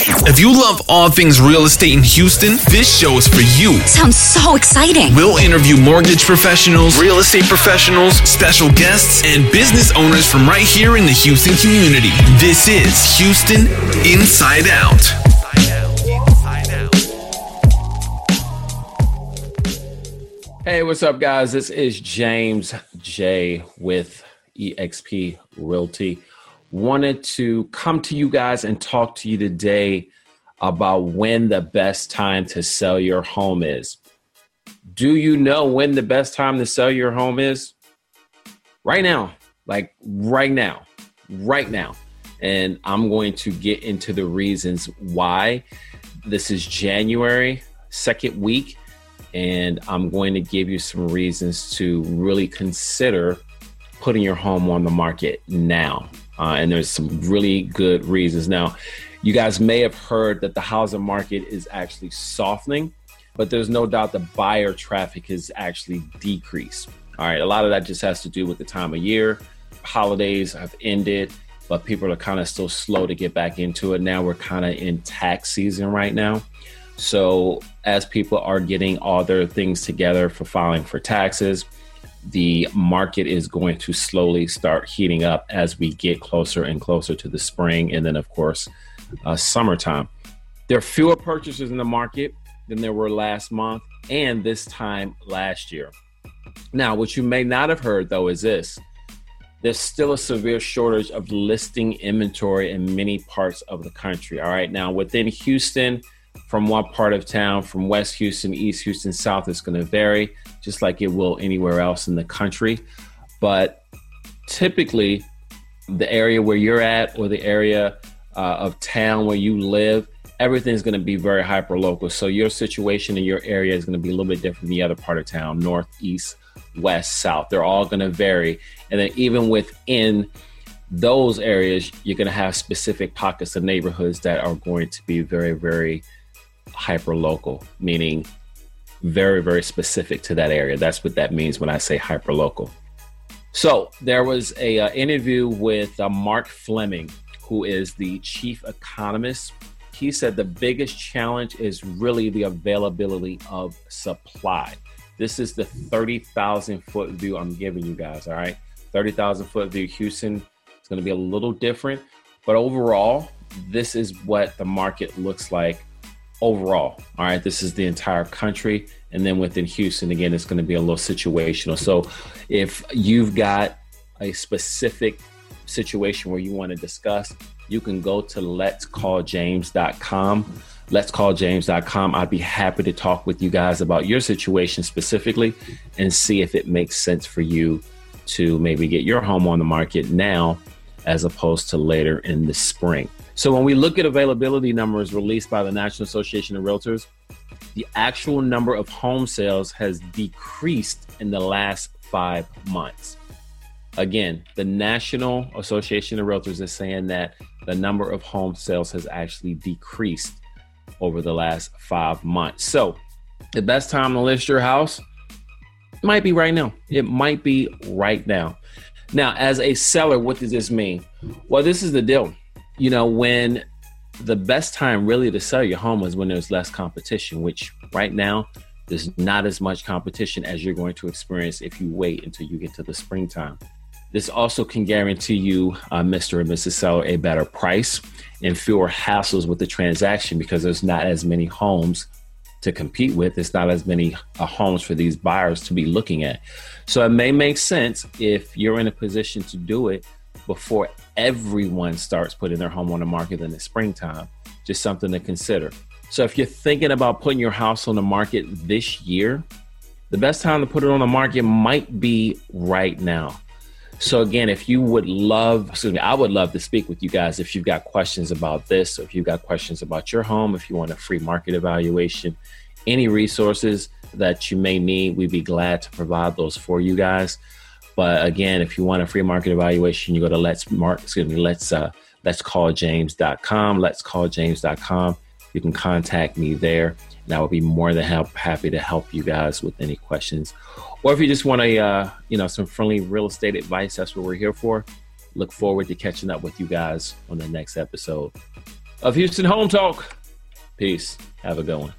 If you love all things real estate in Houston, this show is for you. Sounds so exciting. We'll interview mortgage professionals, real estate professionals, special guests, and business owners from right here in the Houston community. This is Houston Inside Out. Hey, what's up, guys? This is James J with eXp Realty. Wanted to come to you guys and talk to you today about when the best time to sell your home is. Do you know when the best time to sell your home is? Right now, like right now, right now. And I'm going to get into the reasons why. This is January, second week and I'm going to give you some reasons to really consider putting your home on the market now. Uh, and there's some really good reasons. Now, you guys may have heard that the housing market is actually softening, but there's no doubt the buyer traffic has actually decreased. All right, a lot of that just has to do with the time of year. Holidays have ended, but people are kind of still slow to get back into it. Now we're kind of in tax season right now. So, as people are getting all their things together for filing for taxes, the market is going to slowly start heating up as we get closer and closer to the spring and then, of course, uh, summertime. There are fewer purchases in the market than there were last month and this time last year. Now, what you may not have heard though is this there's still a severe shortage of listing inventory in many parts of the country. All right, now within Houston, from what part of town, from West Houston, East Houston, South, it's going to vary, just like it will anywhere else in the country. But typically, the area where you're at or the area uh, of town where you live, everything's going to be very hyper local. So your situation in your area is going to be a little bit different than the other part of town, north, east, west, south. They're all going to vary. And then even within those areas, you're going to have specific pockets of neighborhoods that are going to be very, very hyper local, meaning very, very specific to that area. That's what that means when I say hyper local. So there was a uh, interview with uh, Mark Fleming, who is the chief economist. He said the biggest challenge is really the availability of supply. This is the 30,000 foot view I'm giving you guys. All right. 30,000 foot view. Houston It's going to be a little different, but overall, this is what the market looks like overall. All right, this is the entire country. And then within Houston, again, it's going to be a little situational. So if you've got a specific situation where you want to discuss, you can go to letscalljames.com. Letscalljames.com. I'd be happy to talk with you guys about your situation specifically and see if it makes sense for you to maybe get your home on the market now as opposed to later in the spring. So when we look at availability numbers released by the National Association of Realtors, the actual number of home sales has decreased in the last five months. Again, the National Association of Realtors is saying that the number of home sales has actually decreased over the last five months. So, the best time to list your house might be right now. It might be right now. Now, as a seller, what does this mean? Well, this is the deal you know, when the best time really to sell your home is when there's less competition, which right now there's not as much competition as you're going to experience if you wait until you get to the springtime. This also can guarantee you, uh, Mr. and Mrs. Seller, a better price and fewer hassles with the transaction because there's not as many homes to compete with. There's not as many uh, homes for these buyers to be looking at. So it may make sense if you're in a position to do it before everyone starts putting their home on the market in the springtime. Just something to consider. So if you're thinking about putting your house on the market this year, the best time to put it on the market might be right now. So again, if you would love, excuse me, I would love to speak with you guys if you've got questions about this, or if you've got questions about your home, if you want a free market evaluation, any resources that you may need, we'd be glad to provide those for you guys. But again, if you want a free market evaluation, you go to let's mark, excuse me, let's uh, let's call james.com. Let's call james.com. You can contact me there, and I will be more than help, happy to help you guys with any questions. Or if you just want a uh, you know some friendly real estate advice, that's what we're here for. Look forward to catching up with you guys on the next episode. of Houston Home Talk. Peace. Have a good one.